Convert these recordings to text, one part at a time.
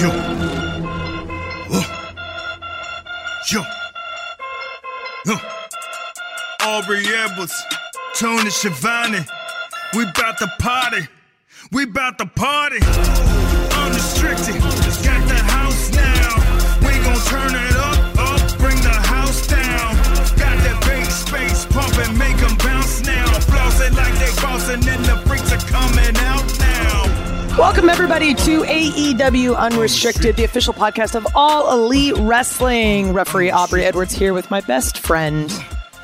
Yo. Oh. Yo. Yo. Aubrey Edwards, Tony Schiavone. We bout to party. We bout to party. Unrestricted. Welcome, everybody, to AEW Unrestricted, the official podcast of All Elite Wrestling. Referee Aubrey Edwards here with my best friend,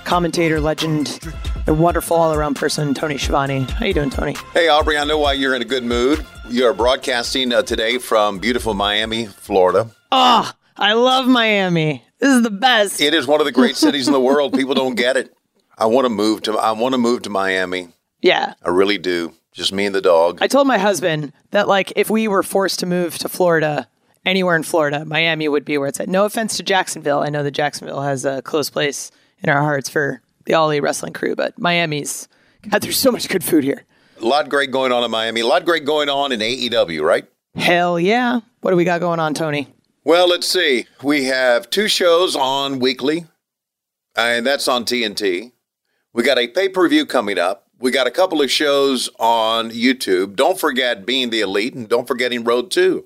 commentator, legend, a wonderful all-around person, Tony Schiavone. How you doing, Tony? Hey, Aubrey, I know why you're in a good mood. You're broadcasting uh, today from beautiful Miami, Florida. Oh, I love Miami. This is the best. It is one of the great cities in the world. People don't get it. I want to move to I want to move to Miami. Yeah. I really do. Just me and the dog. I told my husband that, like, if we were forced to move to Florida, anywhere in Florida, Miami would be where it's at. No offense to Jacksonville. I know that Jacksonville has a close place in our hearts for the All Elite Wrestling crew, but Miami's, God, there's so much good food here. A lot great going on in Miami. A lot great going on in AEW, right? Hell yeah. What do we got going on, Tony? Well, let's see. We have two shows on weekly, and that's on TNT. We got a pay per view coming up. We got a couple of shows on YouTube. Don't forget Being the Elite, and don't forgetting Road 2.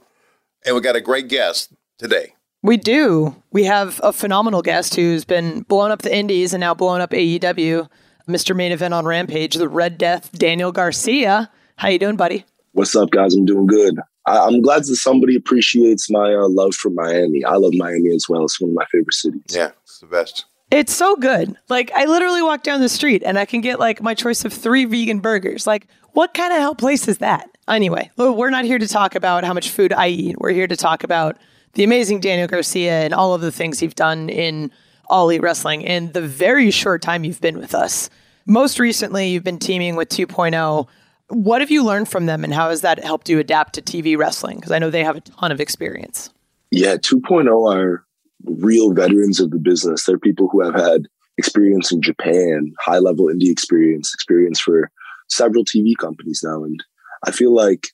And we got a great guest today. We do. We have a phenomenal guest who's been blowing up the indies and now blowing up AEW, Mr. Main Event on Rampage, the Red Death, Daniel Garcia. How you doing, buddy? What's up, guys? I'm doing good. I, am glad that somebody appreciates my uh, love for Miami. I love Miami as well. It's one of my favorite cities. Yeah, it's the best. It's so good. Like I literally walk down the street and I can get like my choice of three vegan burgers. Like what kind of hell place is that? Anyway, we're not here to talk about how much food I eat. We're here to talk about the amazing Daniel Garcia and all of the things you've done in All Elite Wrestling in the very short time you've been with us. Most recently, you've been teaming with 2point0. What have you learned from them and how has that helped you adapt to TV wrestling? Because I know they have a ton of experience. Yeah, 2point0 are real veterans of the business. They're people who have had experience in Japan, high level indie experience, experience for several TV companies now. And I feel like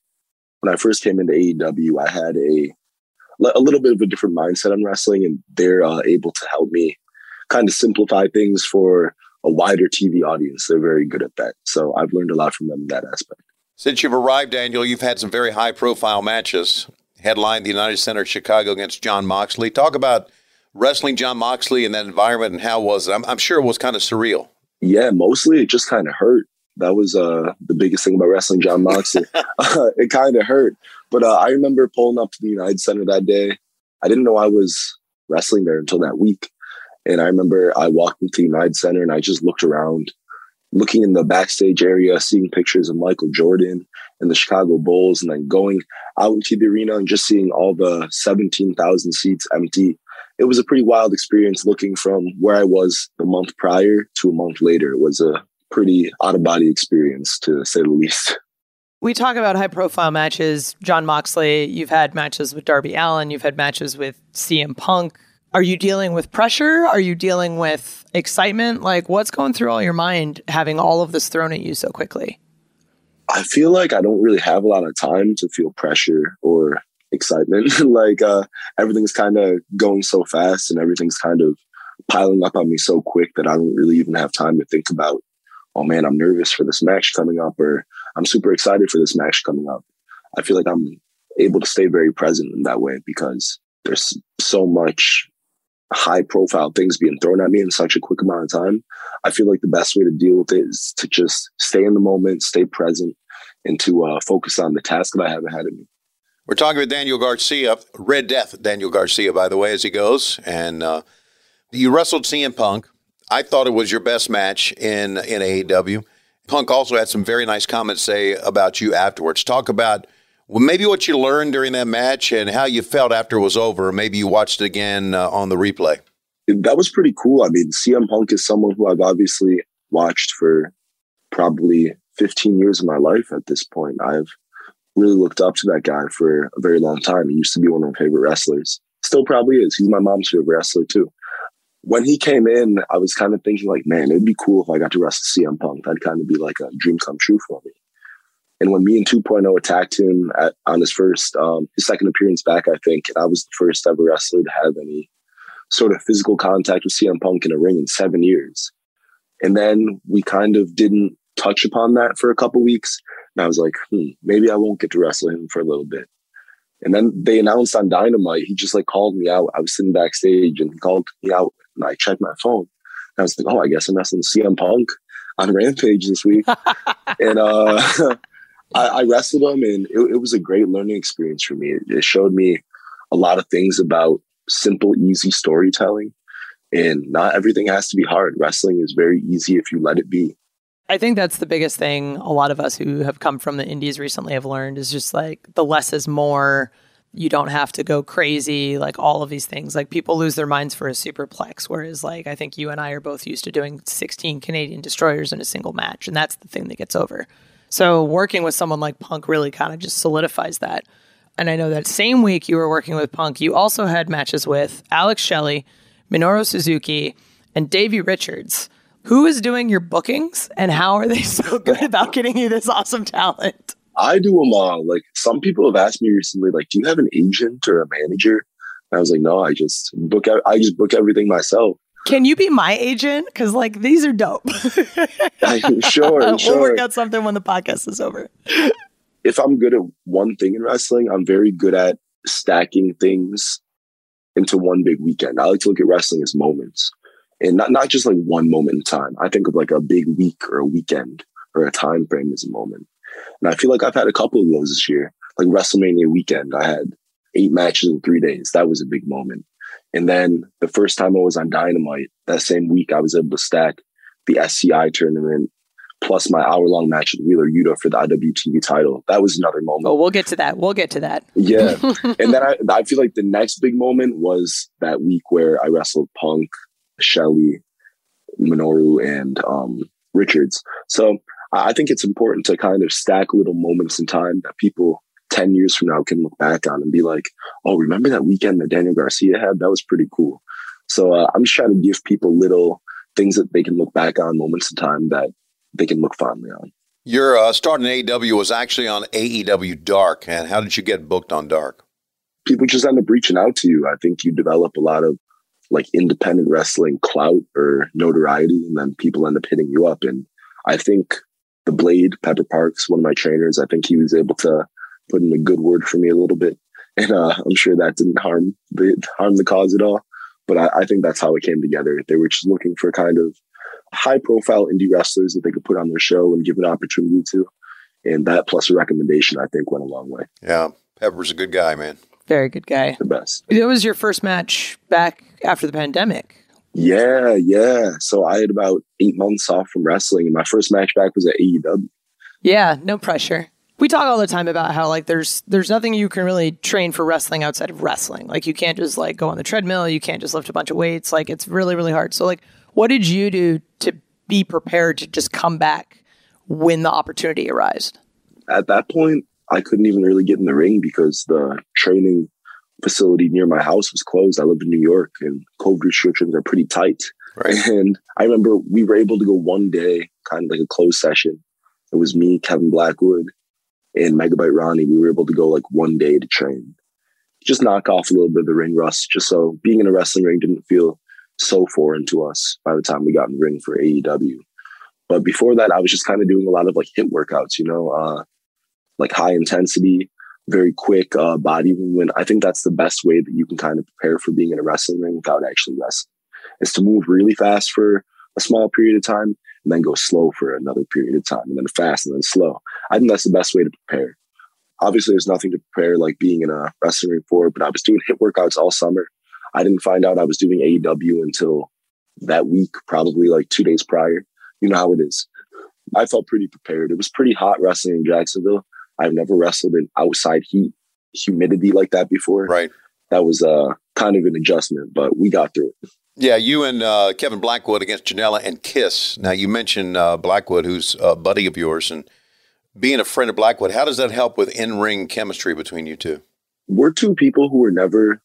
when I first came into AEW, I had a a little bit of a different mindset on wrestling, and they're uh, able to help me kind of simplify things for a wider TV audience. They're very good at that. So I've learned a lot from them in that aspect. Since you've arrived, Daniel, you've had some very high profile matches. Headlined the United Center of Chicago against Jon Moxley. Talk about wrestling Jon Moxley in that environment and how was it? I'm, I'm sure it was kind of surreal. Yeah, mostly it just kind of hurt. That was uh, the biggest thing about wrestling Jon Moxley. uh, it kind of hurt. But uh, I remember pulling up to the United Center that day. I didn't know I was wrestling there until that week. And I remember I walked into the United Center and I just looked around, looking in the backstage area, seeing pictures of Michael Jordan and the Chicago Bulls, and then going out into the arena and just seeing all the 17,000 seats empty. It was a pretty wild experience looking from where I was the month prior to a month later. It was a pretty out of body experience, to say the least. We talk about high profile matches. Jon Moxley, you've had matches with Darby Allin, you've had matches with CM Punk. Are you dealing with pressure? Are you dealing with excitement? Like, what's going through all your mind having all of this thrown at you so quickly? I feel like I don't really have a lot of time to feel pressure or excitement. like, uh, everything's kind of going so fast and everything's kind of piling up on me so quick that I don't really even have time to think about oh man, I'm nervous for this match coming up, or I'm super excited for this match coming up. I feel like I'm able to stay very present in that way because there's so much high profile things being thrown at me in such a quick amount of time. I feel like the best way to deal with it is to just stay in the moment, stay present, and to uh, focus on the task that I have ahead of me. We're talking with Daniel Garcia, Red Death Daniel Garcia, by the way, as he goes. And uh, you wrestled CM Punk. I thought it was your best match in in AEW. Punk also had some very nice comments say about you afterwards. Talk about well, maybe what you learned during that match and how you felt after it was over. Maybe you watched it again uh, on the replay. That was pretty cool. I mean, CM Punk is someone who I've obviously watched for probably 15 years of my life at this point. I've really looked up to that guy for a very long time. He used to be one of my favorite wrestlers. Still probably is. He's my mom's favorite wrestler too when he came in, I was kind of thinking like, man, it'd be cool if I got to wrestle CM Punk. That'd kind of be like a dream come true for me. And when me and 2point0 attacked him at, on his first, um, his second appearance back, I think, and I was the first ever wrestler to have any sort of physical contact with CM Punk in a ring in seven years. And then we kind of didn't touch upon that for a couple weeks. And I was like, hmm, maybe I won't get to wrestle him for a little bit. And then they announced on Dynamite, he just like called me out. I was sitting backstage and he called me out and I checked my phone. And I was like, oh, I guess I'm wrestling CM Punk on Rampage this week. and uh, I, I, wrestled him and it, it, was a great learning experience for me. It, it showed me a lot of things about simple, easy storytelling. And not everything has to be hard. Wrestling is very easy if you let it be. I think that's the biggest thing a lot of us who have come from the indies recently have learned is just like the less is more. You don't have to go crazy, like all of these things. Like people lose their minds for a superplex, whereas like I think you and I are both used to doing 16 Canadian destroyers in a single match, and that's the thing that gets over. So working with someone like Punk really kind of just solidifies that. And I know that same week you were working with Punk, you also had matches with Alex Shelley, Minoru Suzuki, and Davey Richards who is doing your bookings and how are they so good about getting you this awesome talent? I do them all. Like some people have asked me recently, like, do you have an agent or a manager? And I was like, no, I just book. I just book everything myself. Can you be my agent? Because like these are dope. Sure, we'll sure. work out something when the podcast is over. If I'm good at one thing in wrestling, I'm very good at stacking things into one big weekend. I like to look at wrestling as moments and not, not just like one moment in time. I think of like a big week or a weekend or a time frame as a moment. And I feel like I've had a couple of those this year. Like WrestleMania weekend, I had eight matches in three days. That was a big moment. And then the first time I was on Dynamite, that same week, I was able to stack the SCI tournament plus my hour long match with Wheeler Yuta for the IWTV title. That was another moment. Oh, we'll get to that. We'll get to that. Yeah. and then I, I feel like the next big moment was that week where I wrestled Punk Shelley, Minoru, and um, Richards. So I think it's important to kind of stack little moments in time that people 10 years from now can look back on and be like, oh, remember that weekend that Daniel Garcia had? That was pretty cool. So uh, I'm just trying to give people little things that they can look back on, moments in time that they can look fondly on. Your uh, start in AEW was actually on AEW Dark. And how did you get booked on Dark? People just end up reaching out to you. I think you develop a lot of like independent wrestling clout or notoriety, and then people end up hitting you up. And I think the Blade, Pepper Parks, one of my trainers, I think he was able to put in a good word for me a little bit, and uh, I'm sure that didn't harm the harm the cause at all. But I, I think that's how it came together. They were just looking for kind of high profile indie wrestlers that they could put on their show and give an opportunity to. And that plus a recommendation, I think, went a long way. Yeah. Pepper's a good guy, man. Very good guy. The best. It was your first match back after the pandemic. Yeah, yeah. So I had about eight months off from wrestling, and my first match back was at AEW. Yeah, no pressure. We talk all the time about how like there's there's nothing you can really train for wrestling outside of wrestling. Like you can't just like go on the treadmill, you can't just lift a bunch of weights. Like it's really really hard. So like what did you do to be prepared to just come back when the opportunity arose? At that point, I couldn't even really get in the ring because the training facility near my house was closed. I live in New York and COVID restrictions are pretty tight. Right. And I remember we were able to go one day, kind of like a closed session. It was me, Kevin Blackwood, and Megabyte Ronnie. We were able to go like one day to train, just knock off a little bit of the ring rust, just so being in a wrestling ring didn't feel so foreign to us by the time we got in the ring for AEW. But before that, I was just kind of doing a lot of like HIIT workouts, you know, uh, like high intensity, very quick uh, body movement. I think that's the best way that you can kind of prepare for being in a wrestling ring without actually wrestling. Is to move really fast for a small period of time and then go slow for another period of time and then fast and then slow. I think that's the best way to prepare. Obviously, there's nothing to prepare like being in a wrestling ring for, but I was doing HIIT workouts all summer. I didn't find out I was doing AEW until that week, probably like two days prior. You know how it is. I felt pretty prepared. It was pretty hot wrestling in Jacksonville. I've never wrestled in outside heat, humidity like that before. Right. That was uh, kind of an adjustment, but we got through it. Yeah, you and uh, Kevin Blackwood against Janela and Kiss. Now, you mentioned uh, Blackwood, who's a buddy of yours, and being a friend of Blackwood, how does that help with in ring chemistry between you two? We're two people who were never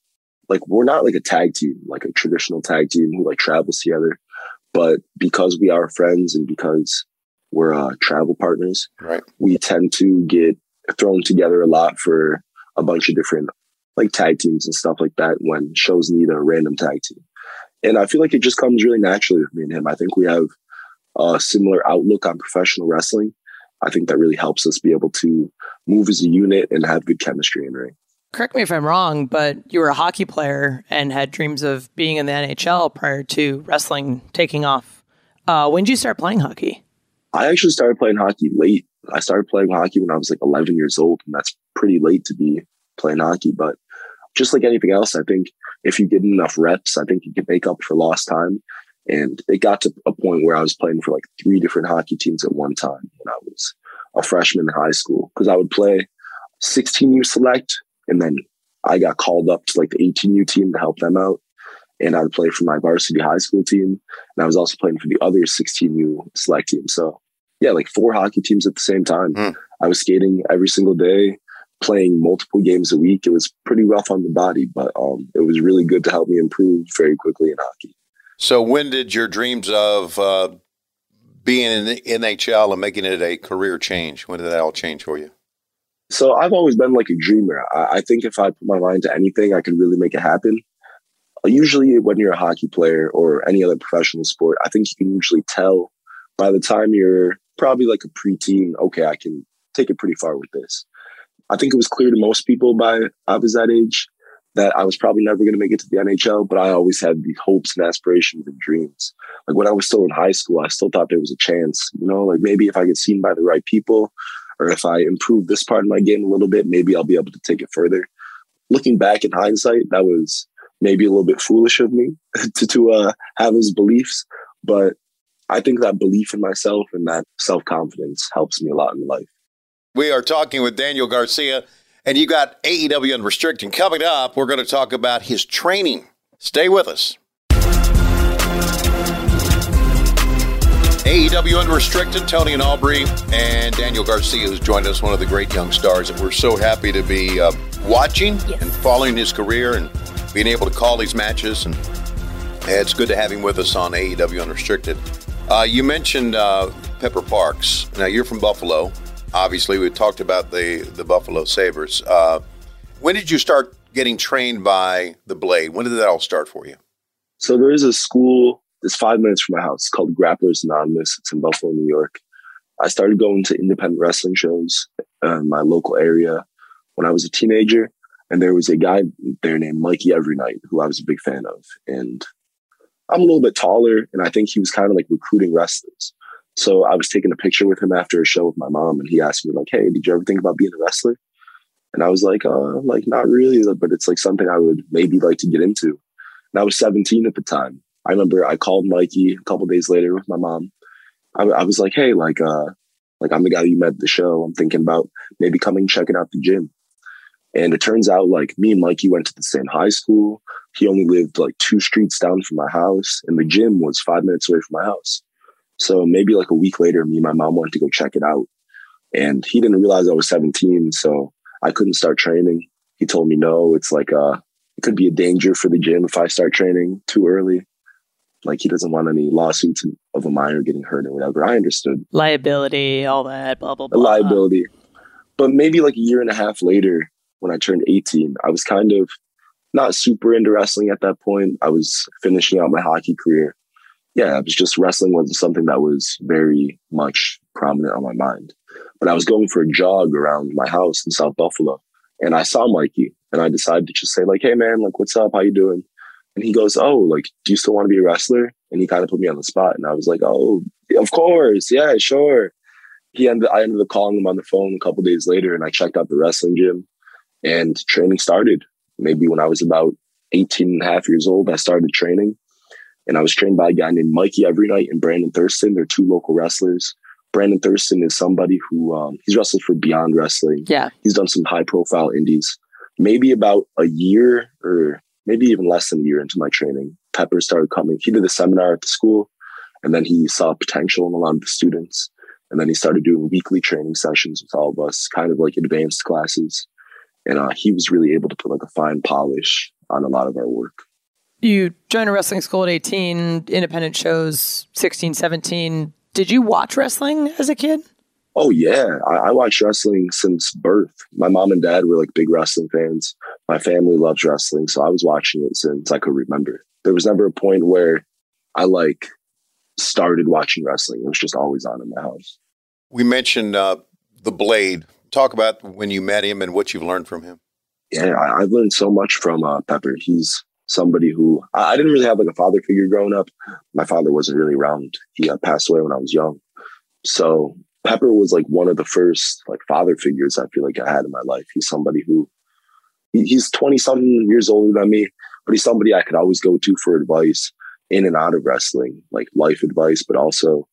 like, we're not like a tag team, like a traditional tag team who like travels together. But because we are friends and because we're uh, travel partners. Right. We tend to get thrown together a lot for a bunch of different like tag teams and stuff like that when shows need a random tag team. And I feel like it just comes really naturally with me and him. I think we have a similar outlook on professional wrestling. I think that really helps us be able to move as a unit and have good chemistry in ring. Correct me if I'm wrong, but you were a hockey player and had dreams of being in the NHL prior to wrestling taking off. Uh, when did you start playing hockey? I actually started playing hockey late. I started playing hockey when I was like 11 years old, and that's pretty late to be playing hockey. But just like anything else, I think if you get enough reps, I think you can make up for lost time. And it got to a point where I was playing for like three different hockey teams at one time when I was a freshman in high school because I would play 16U select and then I got called up to like the 18U team to help them out. And I would play for my varsity high school team. And I was also playing for the other 16U select team. So yeah, like four hockey teams at the same time. Hmm. I was skating every single day, playing multiple games a week. It was pretty rough on the body, but um, it was really good to help me improve very quickly in hockey. So when did your dreams of uh, being in the NHL and making it a career change? When did that all change for you? So I've always been like a dreamer. I, I think if I put my mind to anything, I can really make it happen. Usually, when you're a hockey player or any other professional sport, I think you can usually tell by the time you're probably like a preteen, okay, I can take it pretty far with this. I think it was clear to most people by I was that age that I was probably never going to make it to the NHL, but I always had these hopes and aspirations and dreams. Like when I was still in high school, I still thought there was a chance, you know, like maybe if I get seen by the right people or if I improve this part of my game a little bit, maybe I'll be able to take it further. Looking back in hindsight, that was maybe a little bit foolish of me to, to uh, have those beliefs, but I think that belief in myself and that self confidence helps me a lot in life. We are talking with Daniel Garcia, and you got AEW Unrestricted coming up. We're going to talk about his training. Stay with us. AEW Unrestricted, Tony and Aubrey, and Daniel Garcia, who's joined us, one of the great young stars that we're so happy to be uh, watching Yes. and following his career and being able to call these matches. And it's good to have him with us on AEW Unrestricted. Uh, you mentioned uh, Pepper Parks. Now, you're from Buffalo. Obviously, we talked about the, the Buffalo Sabres. Uh, when did you start getting trained by the Blade? When did that all start for you? So there is a school that's five minutes from my house called Grapplers Anonymous. It's in Buffalo, New York. I started going to independent wrestling shows in my local area when I was a teenager. And there was a guy there named Mikey Every Night who I was a big fan of. And I'm a little bit taller, and I think he was kind of like recruiting wrestlers. So I was taking a picture with him after a show with my mom, and he asked me like, "Hey, did you ever think about being a wrestler?" And I was like, "Uh, like not really, but it's like something I would maybe like to get into." And I was 17 at the time. I remember I called Mikey a couple days later with my mom. I, I was like, "Hey, like, uh, like I'm the guy you met at the show. I'm thinking about maybe coming checking out the gym." And it turns out like me and Mikey went to the same high school. He only lived like two streets down from my house, and the gym was five minutes away from my house. So maybe like a week later, me and my mom wanted to go check it out. And he didn't realize I was 17, so I couldn't start training. He told me, no, it's like, uh, it could be a danger for the gym if I start training too early. Like he doesn't want any lawsuits of a minor getting hurt or whatever. I understood Liability, all that, blah, blah, blah. liability. But maybe like a year and a half later, when I turned 18, I was kind of not super into wrestling at that point. I was finishing out my hockey career. Yeah, it was just wrestling wasn't something that was very much prominent on my mind. But I was going for a jog around my house in South Buffalo and I saw Mikey and I decided to just say like, Hey man, like, what's up? How you doing? And he goes, Oh, like, do you still want to be a wrestler? And he kind of put me on the spot. And I was like, Oh, of course. Yeah, sure. He ended, I ended up calling him on the phone a couple days later and I checked out the wrestling gym and training started. Maybe when I was about 18 and a half years old, I started training and I was trained by a guy named Mikey Every Night and Brandon Thurston. They're two local wrestlers. Brandon Thurston is somebody who um, he's wrestled for Beyond Wrestling. Yeah. He's done some high profile indies. Maybe about a year or maybe even less than a year into my training, Pepper started coming. He did a seminar at the school and then he saw potential in a lot of the students. And then he started doing weekly training sessions with all of us, kind of like advanced classes. And uh, he was really able to put like a fine polish on a lot of our work. You joined a wrestling school at 18, independent shows 16, 17. Did you watch wrestling as a kid? Oh yeah, I, I watched wrestling since birth. My mom and dad were like big wrestling fans. My family loves wrestling, so I was watching it since I could remember. There was never a point where I like started watching wrestling. It was just always on in the house. We mentioned uh, the Blade. Talk about when you met him and what you've learned from him. Yeah, I, have learned so much from uh, Pepper. He's somebody who I, I, didn't really have like a father figure growing up. My father wasn't really around. He uh, passed away when I was young. So Pepper was like one of the first like father figures I feel like I had in my life. He's somebody who he, he's 20 something years older than me, but he's somebody I could always go to for advice in and out of wrestling, like life advice, but also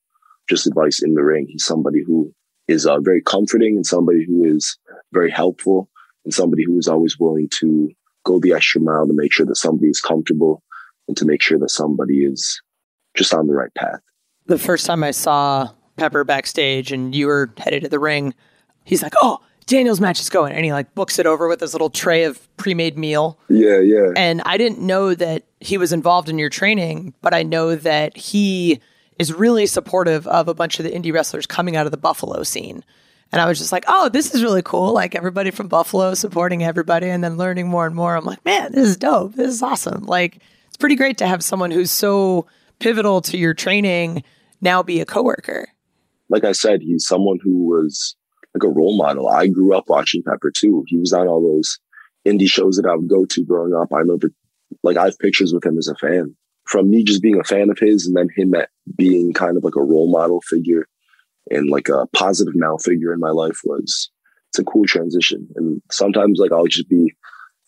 just advice in the ring. He's somebody who is uh, very comforting and somebody who is very helpful and somebody who is always willing to go the extra mile to make sure that somebody is comfortable and to make sure that somebody is just on the right path. The first time I saw Pepper backstage and you were headed to the ring, he's like, "Oh, Daniel's match is going," and he like books it over with his little tray of pre-made meal. Yeah, yeah. And I didn't know that he was involved in your training, but I know that he is really supportive of a bunch of the indie wrestlers coming out of the Buffalo scene. And I was just like, oh, this is really cool. Like everybody from Buffalo supporting everybody and then learning more and more. I'm like, man, this is dope. This is awesome. Like, it's pretty great to have someone who's so pivotal to your training now be a coworker like I said, he's someone who was like a role model. I grew up watching Pepper too. He was on all those indie shows that I would go to growing up. I remember, like, I have pictures with him as a fan. From me just being a fan of his and then him at being kind of like a role model figure and like a positive now figure in my life was, it's a cool transition. And sometimes, like, I'll just be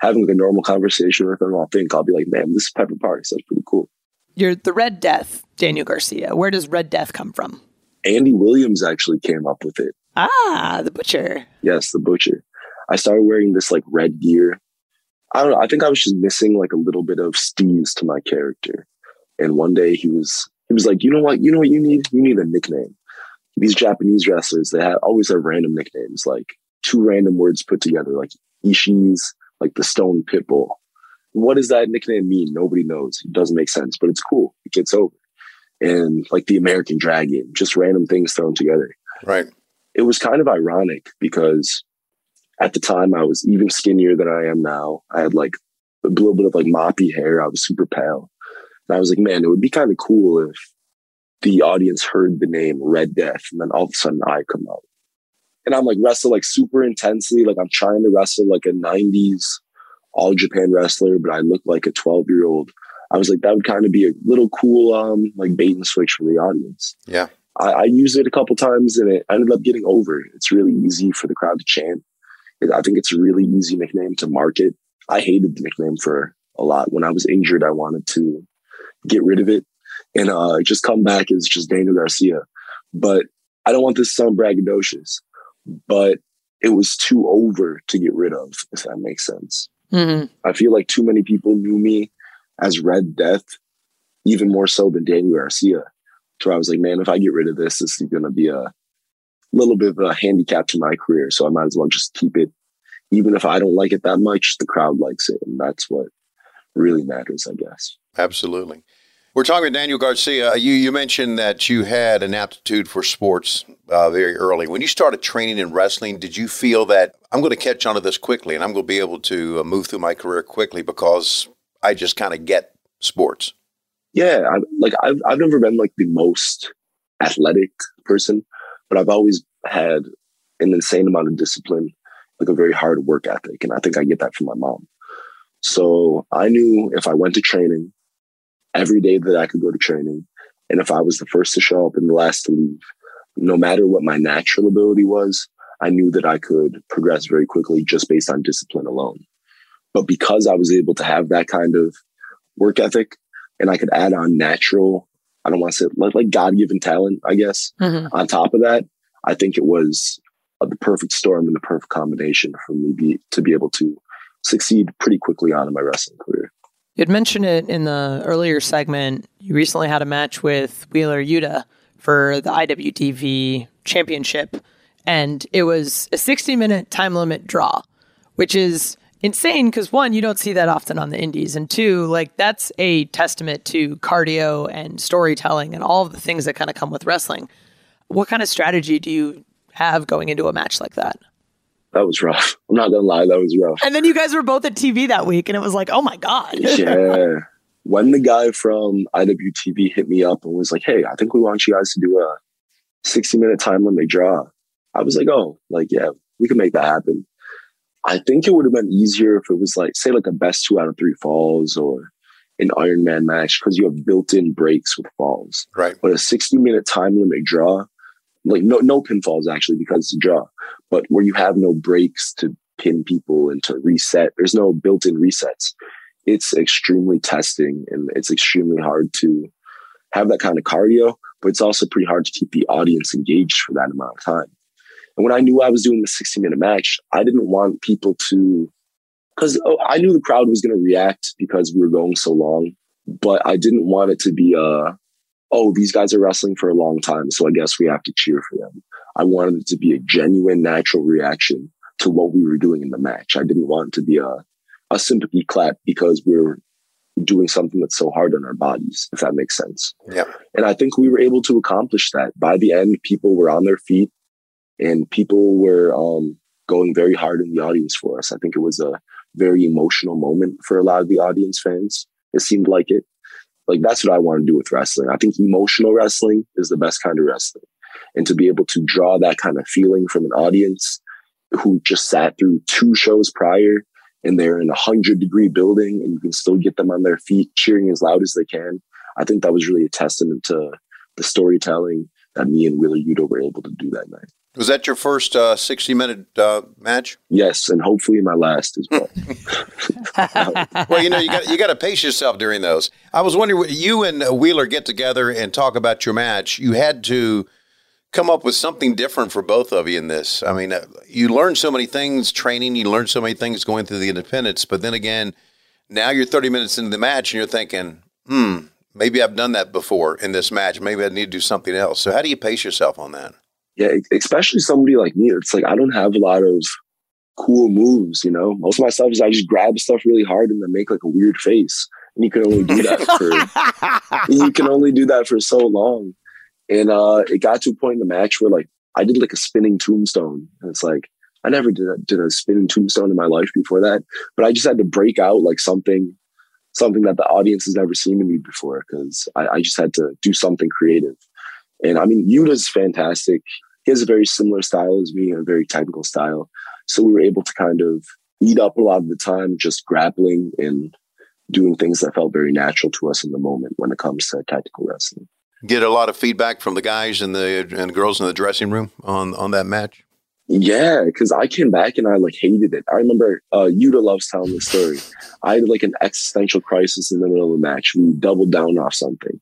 having like a normal conversation with them. I'll think, I'll be like, man, this is Pepper Parks. That's pretty cool. You're the Red Death, Daniel Garcia. Where does Red Death come from? Andy Williams actually came up with it. Ah, the butcher. Yes, the butcher. I started wearing this like red gear. I don't know. I think I was just missing like a little bit of steez to my character. And one day he was he was like, you know what? You know what you need? You need a nickname. These Japanese wrestlers, they have, always have random nicknames, like two random words put together, like Ishii's, like the Stone Pitbull. What does that nickname mean? Nobody knows. It doesn't make sense, but it's cool. It gets over and like the American Dragon, just random things thrown together. Right. It was kind of ironic because at the time I was even skinnier than I am now. I had like a little bit of like moppy hair. I was super pale. And I was like, man, it would be kind of cool if the audience heard the name Red Death and then all of a sudden I come out. And I'm like wrestle like super intensely. Like I'm trying to wrestle like a 90s all Japan wrestler, but I look like a 12 year old I was like, that would kind of be a little cool, um, like bait and switch for the audience. Yeah. I, I used it a couple times and it ended up getting over. It's really easy for the crowd to chant. I think it's a really easy nickname to market. I hated the nickname for a lot. When I was injured, I wanted to get rid of it and uh, just come back as just Daniel Garcia. But I don't want this to sound braggadocious, but it was too over to get rid of, if that makes sense. Mm-hmm. I feel like too many people knew me as Red Death, even more so than Daniel Garcia. So I was like, man, if I get rid of this, this is going to be a little bit of a handicap to my career. So I might as well just keep it. Even if I don't like it that much, the crowd likes it. And that's what really matters, I guess. Absolutely. We're talking with Daniel Garcia. You you mentioned that you had an aptitude for sports uh, very early. When you started training in wrestling, did you feel that I'm going to catch on to this quickly and I'm going to be able to uh, move through my career quickly because I just kind of get sports. Yeah, I, like I've I've never been like the most athletic person, but I've always had an insane amount of discipline, like a very hard work ethic, and I think I get that from my mom. So I knew if I went to training every day that I could go to training, and if I was the first to show up and the last to leave, no matter what my natural ability was, I knew that I could progress very quickly just based on discipline alone. But because I was able to have that kind of work ethic and I could add on natural, I don't want to say like, like God given talent, I guess, mm-hmm. on top of that, I think it was uh, the perfect storm and the perfect combination for me be, to be able to succeed pretty quickly on in my wrestling career. You had mentioned it in the earlier segment. You recently had a match with Wheeler Yuta for the IWTV championship, and it was a 60 minute time limit draw, which is insane because one, you don't see that often on the indies, and two, like that's a testament to cardio and storytelling and all the things that kind of come with wrestling. What kind of strategy do you have going into a match like that? That was rough. I'm not gonna lie, that was rough. And then you guys were both at TV that week, and it was like, oh my god. yeah. When the guy from IWTV hit me up and was like, "Hey, I think we want you guys to do a 60 minute time limit draw," I was like, "Oh, like yeah, we can make that happen." I think it would have been easier if it was like, say, like a best two out of three falls or an Iron Man match because you have built-in breaks with falls. Right. But a 60 minute time limit draw, like no no pinfalls actually because it's a draw, but where you have no breaks to pin people and to reset, there's no built-in resets. It's extremely testing and it's extremely hard to have that kind of cardio, but it's also pretty hard to keep the audience engaged for that amount of time. And when I knew I was doing the 60 minute match, I didn't want people to, because oh, I knew the crowd was going to react because we were going so long, but I didn't want it to be a, oh, these guys are wrestling for a long time, so I guess we have to cheer for them. I wanted it to be a genuine, natural reaction to what we were doing in the match. I didn't want it to be a, a sympathy clap because we we're doing something that's so hard on our bodies, if that makes sense. Yeah. And I think we were able to accomplish that. By the end, people were on their feet and people were um, going very hard in the audience for us. I think it was a very emotional moment for a lot of the audience fans. It seemed like it. Like that's what I want to do with wrestling. I think emotional wrestling is the best kind of wrestling. And to be able to draw that kind of feeling from an audience who just sat through two shows prior and they're in a hundred degree building and you can still get them on their feet cheering as loud as they can. I think that was really a testament to the storytelling that me and Wheeler Yuta were able to do that night. Was that your first uh, 60 minute uh, match? Yes, and hopefully my last as well. well, you know, you got you got to pace yourself during those. I was wondering, you and Wheeler get together and talk about your match. You had to come up with something different for both of you in this. I mean, uh, you learn so many things training, you learn so many things going through the independence, but then again, now you're 30 minutes into the match and you're thinking, hmm, maybe I've done that before in this match. Maybe I need to do something else. So, how do you pace yourself on that? Yeah, especially somebody like me. It's like I don't have a lot of cool moves, you know. Most of my stuff is I just grab stuff really hard and then make like a weird face. And you can only do that for you can only do that for so long. And uh it got to a point in the match where like I did like a spinning tombstone. And it's like I never did a, did a spinning tombstone in my life before that, but I just had to break out like something something that the audience has never seen in me before because I, I just had to do something creative. And I mean, Yuta's fantastic. He has a very similar style as me, a very technical style. So we were able to kind of eat up a lot of the time just grappling and doing things that felt very natural to us in the moment when it comes to tactical wrestling. Get a lot of feedback from the guys and the and girls in the dressing room on on that match. Yeah, because I came back and I like hated it. I remember uh, Yuta loves telling the story. I had like an existential crisis in the middle of the match. We doubled down off something,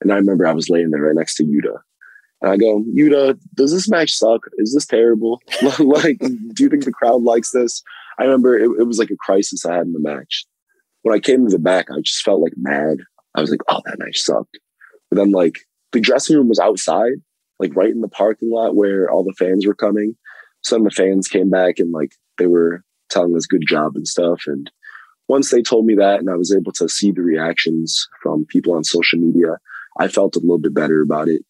and I remember I was laying there right next to Yuta, and I go, Yuta, does this match suck? Is this terrible? like, do you think the crowd likes this? I remember it, it, was like a crisis I had in the match. When I came to the back, I just felt like mad. I was like, oh, that match sucked. But then, like, the dressing room was outside, like right in the parking lot where all the fans were coming. Some of the fans came back and, like, they were telling us good job and stuff. And once they told me that and I was able to see the reactions from people on social media, I felt a little bit better about it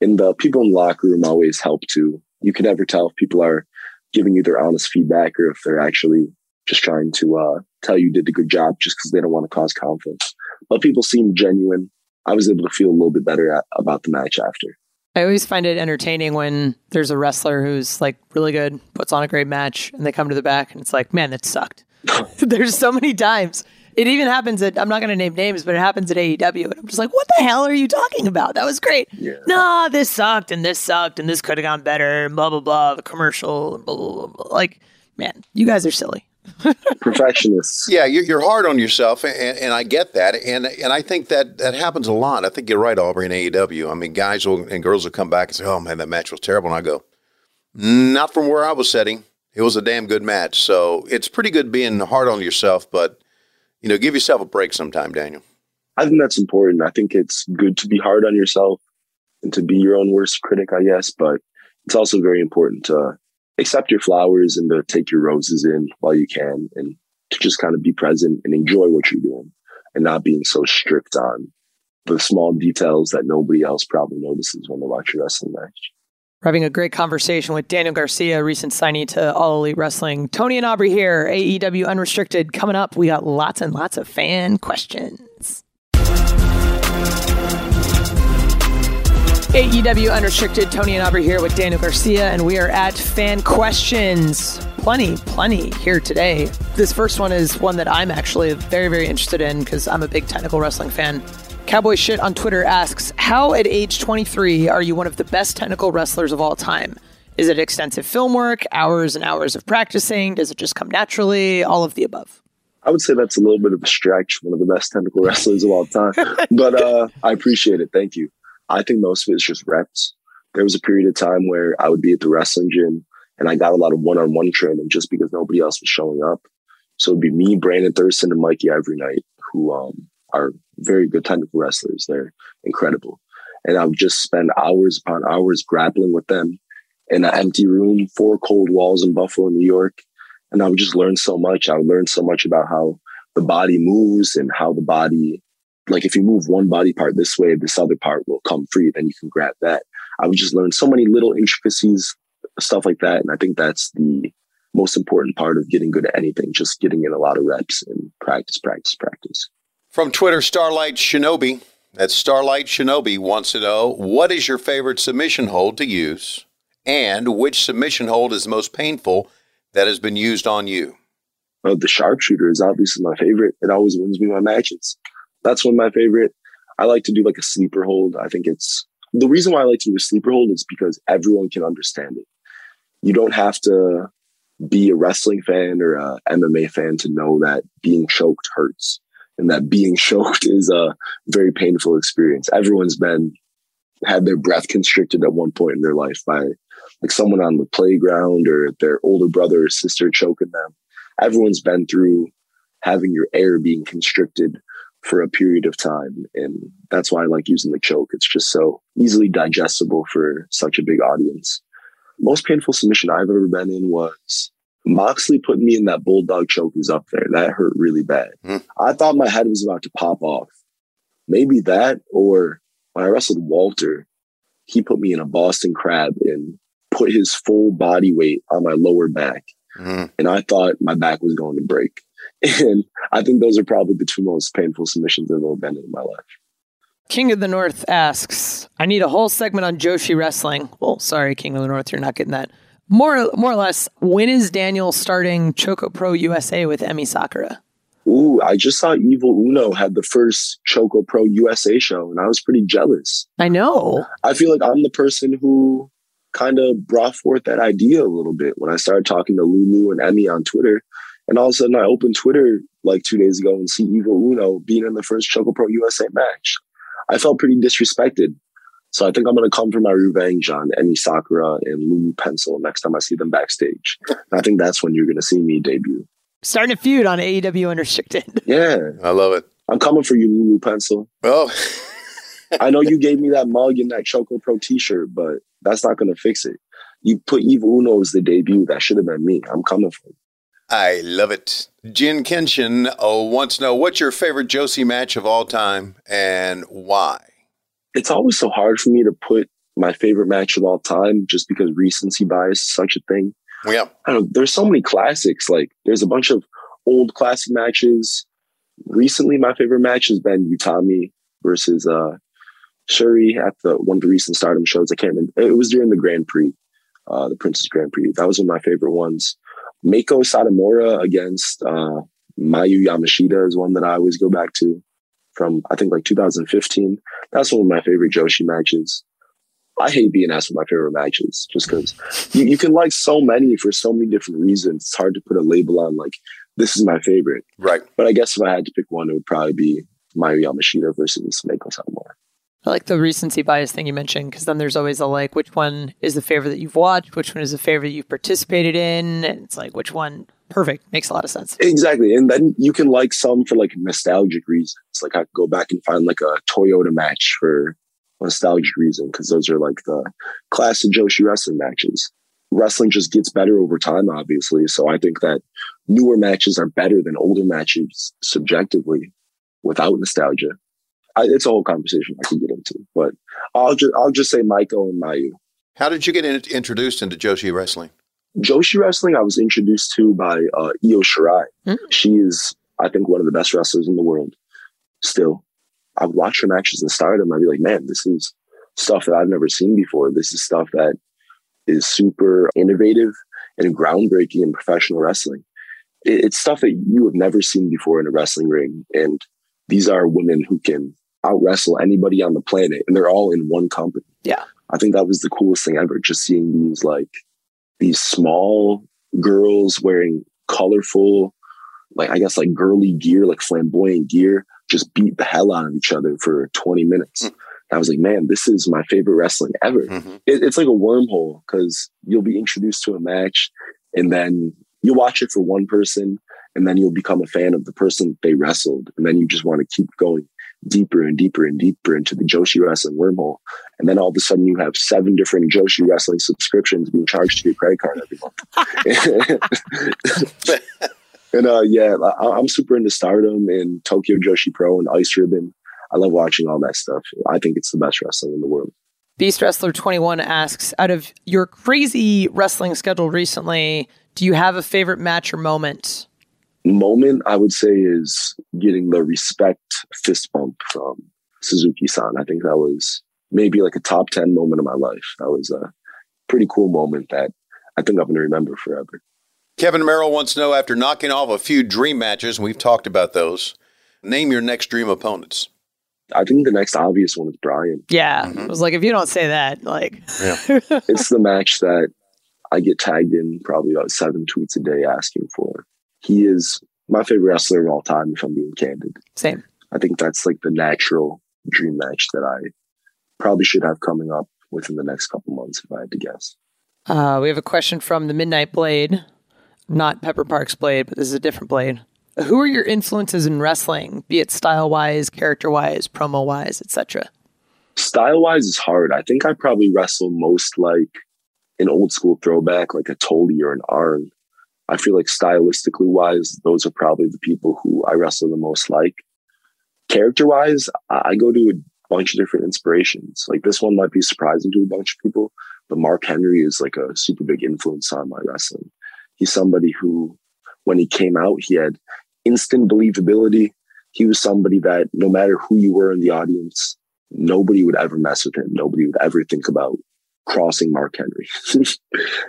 and the people in the locker room always help too. You can never tell if people are giving you their honest feedback or if they're actually just trying to uh, tell you did a good job just because they don't want to cause conflict. But people seem genuine. I was able to feel a little bit better at, about the match after. I always find it entertaining when there's a wrestler who's like really good, puts on a great match, and they come to the back and it's like, man, that sucked. there's so many times it even happens at, I'm not going to name names, but it happens at AEW. And I'm just like, what the hell are you talking about? That was great. Yeah. Nah, this sucked and this sucked and this could have gone better, blah, blah, blah. The commercial, blah, blah, blah. Like, man, you guys are silly. Perfectionists. Yeah, you're, you're hard on yourself, and, and I get that, and and I think that that happens a lot. I think you're right, Aubrey, in AEW. I mean, guys will, and girls will come back and say, "Oh man, that match was terrible," and I go, "Not from where I was sitting. It was a damn good match." So it's pretty good being hard on yourself, but you know, give yourself a break sometime, Daniel. I think that's important. I think it's good to be hard on yourself and to be your own worst critic, I guess, but it's also very important to accept your flowers and to take your roses in while you can and to just kind of be present and enjoy what you're doing and not being so strict on the small details that nobody else probably notices when they watch your wrestling match. We're having a great conversation with Daniel Garcia, recent signee to All Elite Wrestling. Tony and Aubrey here, AEW Unrestricted. Coming up, we got lots and lots of fan questions. AEW Unrestricted, Tony and Aubrey here with Daniel Garcia, and we are at fan questions. Plenty, plenty here today. This first one is one that I'm actually very, very interested in because I'm a big technical wrestling fan. Cowboy Shit on Twitter asks, How at age 23 are you one of the best technical wrestlers of all time? Is it extensive film work, hours and hours of practicing? Does it just come naturally? All of the above. I would say that's a little bit of a stretch, one of the best technical wrestlers of all time. but uh, I appreciate it. Thank you. I think most of it is just reps. There was a period of time where I would be at the wrestling gym and I got a lot of one on one training just because nobody else was showing up. So it'd be me, Brandon Thurston, and Mikey every night, who um, are very good technical wrestlers. They're incredible. And I would just spend hours upon hours grappling with them in an empty room, four cold walls in Buffalo, New York. And I would just learn so much. I would learn so much about how the body moves and how the body like if you move one body part this way, this other part will come free. Then you can grab that. I would just learn so many little intricacies, stuff like that. And I think that's the most important part of getting good at anything, just getting in a lot of reps and practice, practice, practice. From Twitter, Starlight Shinobi. That's Starlight Shinobi wants to know what is your favorite submission hold to use and which submission hold is the most painful that has been used on you? Oh, the sharpshooter is obviously my favorite. It always wins me my matches that's one of my favorite. I like to do like a sleeper hold. I think it's the reason why I like to do a sleeper hold is because everyone can understand it. You don't have to be a wrestling fan or a MMA fan to know that being choked hurts and that being choked is a very painful experience. Everyone's been had their breath constricted at one point in their life by like someone on the playground or their older brother or sister choking them. Everyone's been through having your air being constricted for a period of time. And that's why I like using the choke. It's just so easily digestible for such a big audience. Most painful submission I've ever been in was Moxley putting me in that bulldog choke is up there. That hurt really bad. Mm. I thought my head was about to pop off. Maybe that, or when I wrestled Walter, he put me in a Boston crab and put his full body weight on my lower back. Mm. And I thought my back was going to break. And I think those are probably the two most painful submissions I've ever been in, in my life. King of the North asks, I need a whole segment on Joshi wrestling. Well, sorry, King of the North, you're not getting that. More, more or less, when is Daniel starting Choco Pro USA with Emi Sakura? Ooh, I just saw Evil Uno had the first Choco Pro USA show, and I was pretty jealous. I know. I feel like I'm the person who kind of brought forth that idea a little bit when I started talking to Lulu and Emi on Twitter. And all of a sudden, I opened Twitter like two days ago and see Evil Uno being in the first Choco Pro USA match. I felt pretty disrespected. So I think I'm going to come for my revenge on Emi Sakura and Lulu Pencil next time I see them backstage. I think that's when you're going to see me debut. Starting a feud on AEW Unrestricted. Yeah. I love it. I'm coming for you, Lulu Pencil. Oh. I know you gave me that mug and that Choco Pro t-shirt, but that's not going to fix it. You put Evil Uno as the debut. That should have been me. I'm coming for you. I love it. Jin Kenshin oh, wants to know what's your favorite Joshi match of all time and why? It's always so hard for me to put my favorite match of all time just because recency bias is such a thing. Yeah. I don't know. There's so many classics. Like there's a bunch of old classic matches. Recently, my favorite match has been Utami versus uh, Syuri at the one of the recent Stardom shows. I can't remember. It was during the Grand Prix, uh, the Princess Grand Prix. That was one of my favorite ones. Meiko Satomura against uh, Mayu Yamashita is one that I always go back to from, I think, like 2015. That's one of my favorite Joshi matches. I hate being asked for my favorite matches just because you, you, can like so many for so many different reasons. It's hard to put a label on like, this is my favorite. Right. But I guess if I had to pick one, it would probably be Mayu Yamashita versus Meiko Satomura. I like the recency bias thing you mentioned because then there's always a like, which one is the favorite that you've watched? Which one is the favorite you've participated in? And it's like, which one? Perfect. Makes a lot of sense. Exactly. And then you can like some for like nostalgic reasons. Like I could go back and find like a Toyota match for nostalgic reason because those are like the classic Joshi wrestling matches. Wrestling just gets better over time, obviously. So I think that newer matches are better than older matches subjectively without nostalgia. I, it's a whole conversation I could get into, but I'll just I'll just say Meiko and Mayu. How did you get in, introduced into Joshi wrestling? Joshi wrestling, I was introduced to by uh, Io Shirai. Mm. She is, I think, one of the best wrestlers in the world. Still, I would watch her matches in Stardom. I'd be like, man, this is stuff that I've never seen before. This is stuff that is super innovative and groundbreaking in professional wrestling. It, it's stuff that you have never seen before in a wrestling ring, and these are women who can out wrestle anybody on the planet, and they're all in one company. Yeah. I think that was the coolest thing ever. Just seeing these like these small girls wearing colorful, like I guess like girly gear, like flamboyant gear, just beat the hell out of each other for 20 minutes. Mm. I was like, man, this is my favorite wrestling ever. Mhm. It, it's like a wormhole because you'll be introduced to a match and then you'll watch it for one person and then you'll become a fan of the person they wrestled. And then you just want to keep going deeper and deeper and deeper into the Joshi wrestling wormhole. And then all of a sudden you have seven different Joshi wrestling subscriptions being charged to your credit card every month. and uh, yeah, I, I'm super into Stardom and Tokyo Joshi Pro and Ice Ribbon. I love watching all that stuff. I think it's the best wrestling in the world. Beast Wrestler 21 asks Out of your crazy wrestling schedule recently, do you have a favorite match or moment? Moment I would say is getting the respect fist bump from Suzuki san. I think that was maybe like a top 10 moment of my life. That was a pretty cool moment that I think I'm going to remember forever. Kevin Merrill wants to know after knocking off a few dream matches, and we've talked about those, name your next dream opponents. I think the next obvious one is Brian. Yeah. Mhm. I was like, if you don't say that, like, yeah. It's the match that I get tagged in probably about seven tweets a day asking for. He is my favorite wrestler of all time, if I'm being candid. same. I think that's like the natural dream match that I probably should have coming up within the next couple months, if I had to guess. Uh, we have a question from the Midnight Blade, not Pepper Parks Blade, but this is a different Blade. Who are your influences in wrestling, be it style wise, character wise, promo wise, etc.? Style wise is hard. I think I probably wrestle most like an old school throwback, like a Tully or an Arn. I feel like stylistically wise, those are probably the people who I wrestle the most like. Character wise, I go to a bunch of different inspirations. Like this one might be surprising to a bunch of people, but Mark Henry is like a super big influence on my wrestling. He's somebody who, when he came out, he had instant believability. He was somebody that no matter who you were in the audience, nobody would ever mess with him. Nobody would ever think about crossing Mark Henry.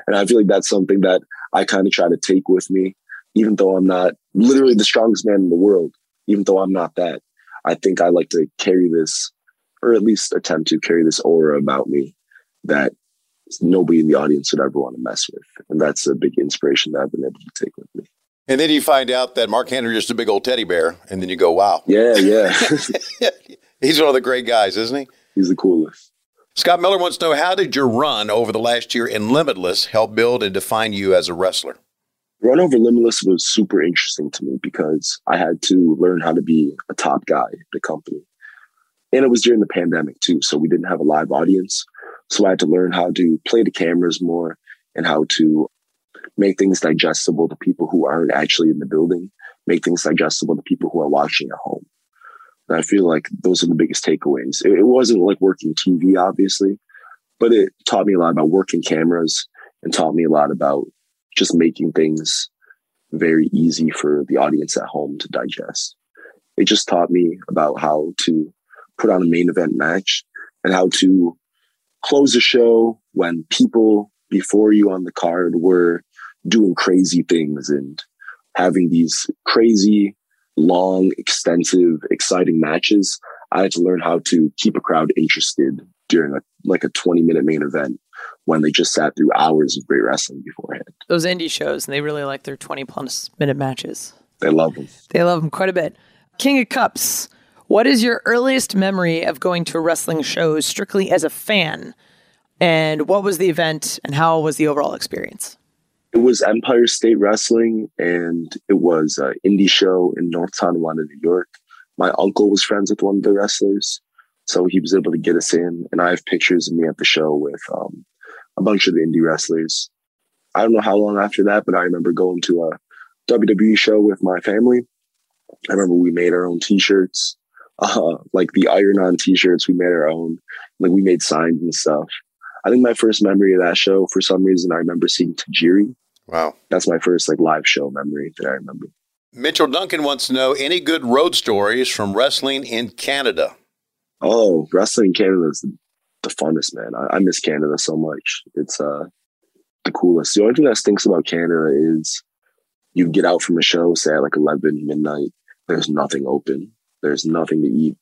and I feel like that's something that I kind of try to take with me, even though I'm not literally the strongest man in the world, even though I'm not that. I think I like to carry this, or at least attempt to carry this aura about me that nobody in the audience would ever want to mess with. And that's a big inspiration that I've been able to take with me. And then you find out that Mark Henry is just a big old teddy bear, and then you go, wow. Yeah, yeah. He's one of the great guys, isn't he? He's the coolest. Scott Miller wants to know how did your run over the last year in Limitless help build and define you as a wrestler? Run Over Limitless was super interesting to me because I had to learn how to be a top guy at the company. And it was during the pandemic too. So we didn't have a live audience. So I had to learn how to play the cameras more and how to make things digestible to people who aren't actually in the building, make things digestible to people who are watching at home. I feel like those are the biggest takeaways. It, it wasn't like working TV, obviously, but it taught me a lot about working cameras and taught me a lot about just making things very easy for the audience at home to digest. It just taught me about how to put on a main event match and how to close a show when people before you on the card were doing crazy things and having these crazy, long, extensive, exciting matches. I had to learn how to keep a crowd interested during a like a 20 minute main event when they just sat through hours of great wrestling beforehand. Those indie shows, and they really like their 20 plus minute matches. They love them. They love them quite a bit. King of Cups, what is your earliest memory of going to a wrestling show strictly as a fan? And what was the event and how was the overall experience? It was Empire State Wrestling and it was an indie show in North Tonawanda, New York. My uncle was friends with one of the wrestlers, so he was able to get us in. And I have pictures of me at the show with um, a bunch of the indie wrestlers. I don't know how long after that, but I remember going to a WWE show with my family. I remember we made our own T-shirts, uh, like the iron-on T-shirts. We made our own, like we made signs and stuff. I think my first memory of that show, for some reason, I remember seeing Tajiri. Wow. That's my first like live show memory that I remember. Mitchell Duncan wants to know any good road stories from wrestling in Canada. Oh, wrestling in Canada is the, the funnest, man. I, I, miss Canada so much. It's uh the coolest. The only thing that stinks about Canada is you get out from a show, say at like 11 midnight, there's nothing open. There's nothing to eat.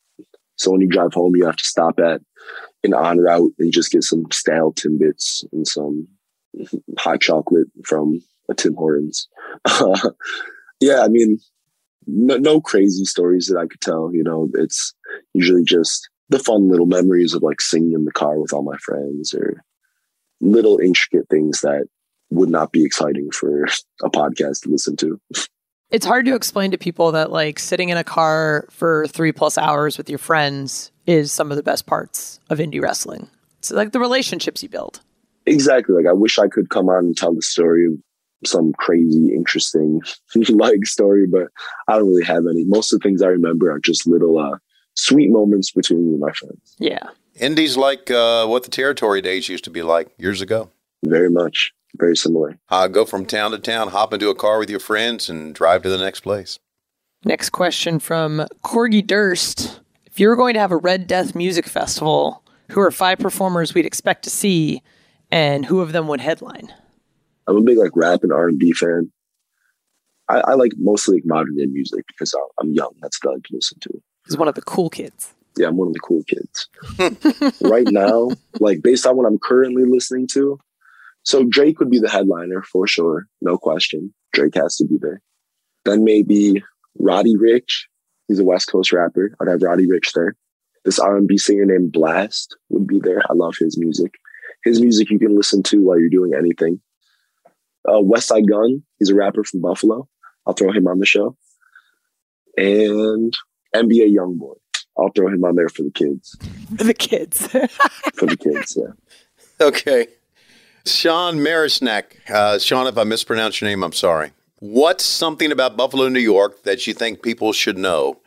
So when you drive home, you have to stop at an ONroute and just get some stale Timbits and some hot chocolate from a Tim Hortons. yeah, I mean, no, no crazy stories that I could tell. You know, it's usually just the fun little memories of like singing in the car with all my friends or little intricate things that would not be exciting for a podcast to listen to. It's hard to explain to people that like sitting in a car for three plus hours with your friends is some of the best parts of indie wrestling. It's like the relationships you build. Exactly. Like I wish I could come on and tell the story of some crazy, interesting like story, but I don't really have any. Most of the things I remember are just little uh, sweet moments between me and my friends. Yeah. Indies like uh, what the territory days used to be like years ago. Very much. Very similar. Uh, go from town to town, hop into a car with your friends, and drive to the next place. Next question from Corgi Durst. If you were going to have a Red Death music festival, who are five performers we'd expect to see, and who of them would headline? I'm a big like rap and R and B fan. I, I, like mostly like modern day music because I'm young. That's what I like to listen to. He's one of the cool kids. Yeah, I'm one of the cool kids. right now, like based on what I'm currently listening to, so Drake would be the headliner for sure, no question. Drake has to be there. Then maybe Roddy Ricch. He's a West Coast rapper. I'd have Roddy Ricch there. This R&B singer named Blxst would be there. I love his music. His music you can listen to while you're doing anything. Uh, Westside Gun. He's a rapper from Buffalo. I'll throw him on the show. And NBA YoungBoy. I'll throw him on there for the kids. For the kids. for the kids, yeah. Okay. Sean Marisnak. Uh, Sean, if I mispronounce your name, I'm sorry. What's something about Buffalo, New York that you think people should know?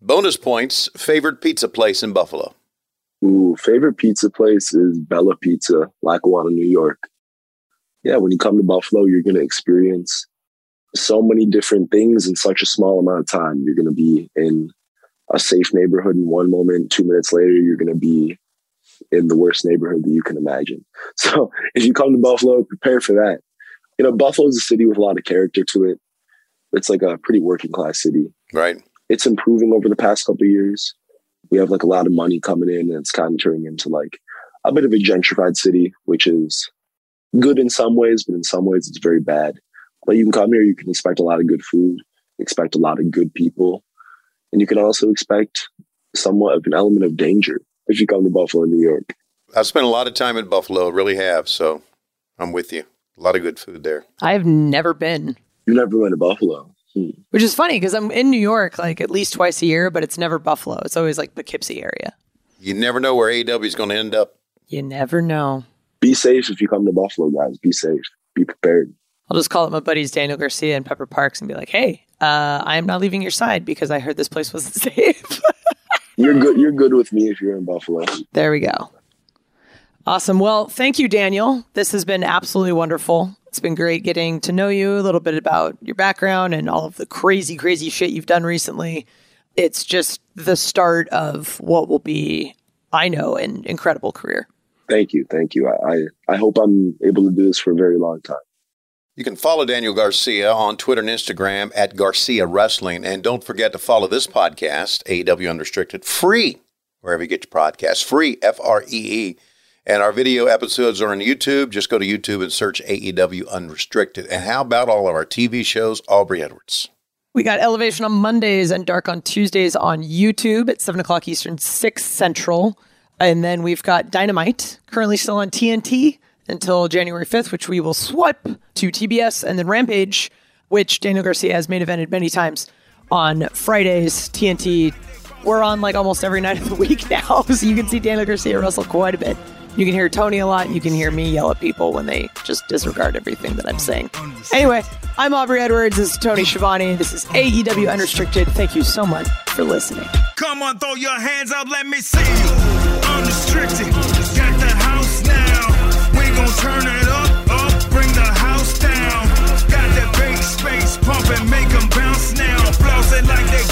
Bonus points, favorite pizza place in Buffalo? Ooh, favorite pizza place is Bella Pizza, Lackawanna, New York. Yeah, when you come to Buffalo, you're going to experience so many different things in such a small amount of time. You're going to be in a safe neighborhood in one moment, two minutes later, you're going to be in the worst neighborhood that you can imagine. So if you come to Buffalo, prepare for that. You know, Buffalo is a city with a lot of character to it. It's like a pretty working class city. Right. It's improving over the past couple years. We have like a lot of money coming in and it's kind of turning into like a bit of a gentrified city, which is good in some ways, but in some ways it's very bad. But you can come here, you can expect a lot of good food, expect a lot of good people, and you can also expect somewhat of an element of danger if you come to Buffalo, New York. I've spent a lot of time in Buffalo, really have. So I'm with you. A lot of good food there. I've never been. You never went to Buffalo. Hmm. Which is funny because I'm in New York like at least twice a year, but it's never Buffalo. It's always like the Poughkeepsie area. You never know where AEW is going to end up. You never know. Be safe if you come to Buffalo, guys. Be safe. Be prepared. I'll just call up my buddies Daniel Garcia and Pepper Parks and be like, "Hey, uh, I am not leaving your side because I heard this place wasn't safe." you're good. You're good with me if you're in Buffalo. There we go. Awesome. Well, thank you, Daniel. This has been absolutely wonderful. It's been great getting to know you a little bit about your background and all of the crazy, crazy shit you've done recently. It's just the start of what will be, I know, an incredible career. Thank you. Thank you. I, I hope I'm able to do this for a very long time. You can follow Daniel Garcia on Twitter and Instagram at Garcia Wrestling. And don't forget to follow this podcast, AEW Unrestricted, free wherever you get your podcasts. Free, F R E E. And our video episodes are on YouTube. Just go to YouTube and search AEW Unrestricted. And how about all of our TV shows? Aubrey Edwards. We got Elevation on Mondays and Dark on Tuesdays on YouTube at 7 o'clock Eastern, 6 Central. And then we've got Dynamite, currently still on TNT until January 5th, which we will swipe to TBS, and then Rampage, which Daniel Garcia has main evented many times on Fridays. TNT, we're on like almost every night of the week now, so you can see Daniel Garcia wrestle quite a bit. You can hear Tony a lot. You can hear me yell at people when they just disregard everything that I'm saying. Anyway, I'm Aubrey Edwards. This is Tony Schiavone. This is AEW Unrestricted. Thank you so much for listening. Come on, throw your hands up, let me see you. Unrestricted, got the house now. We gon' turn it up, up, bring the house down. Got that big space pumping, make them bounce now. Floss it like they